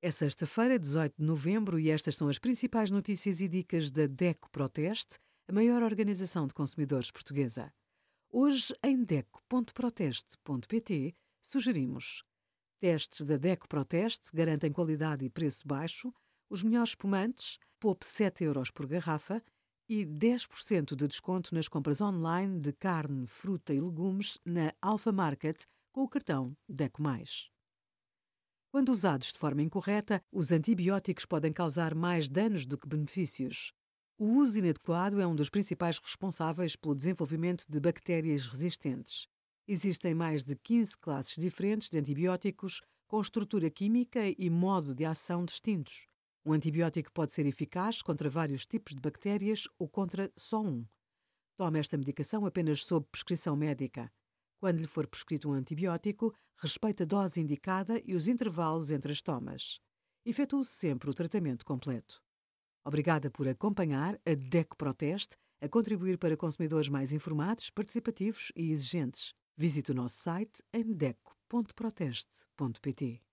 É sexta-feira, 18 de novembro, e estas são as principais notícias e dicas da DECO Proteste, a maior organização de consumidores portuguesa. Hoje, em DECO.proteste.pt, sugerimos testes da DECO Proteste garantem qualidade e preço baixo, os melhores espumantes, poupe 7 euros por garrafa e 10% de desconto nas compras online de carne, fruta e legumes na Alpha Market com o cartão DECO+. Quando usados de forma incorreta, os antibióticos podem causar mais danos do que benefícios. O uso inadequado é um dos principais responsáveis pelo desenvolvimento de bactérias resistentes. Existem mais de 15 classes diferentes de antibióticos com estrutura química e modo de ação distintos. Um antibiótico pode ser eficaz contra vários tipos de bactérias ou contra só um. Tome esta medicação apenas sob prescrição médica. Quando lhe for prescrito um antibiótico, respeite a dose indicada e os intervalos entre as tomas. Efetue sempre o tratamento completo. Obrigada por acompanhar a DECO Proteste a contribuir para consumidores mais informados, participativos e exigentes. Visite o nosso site em deco.proteste.pt.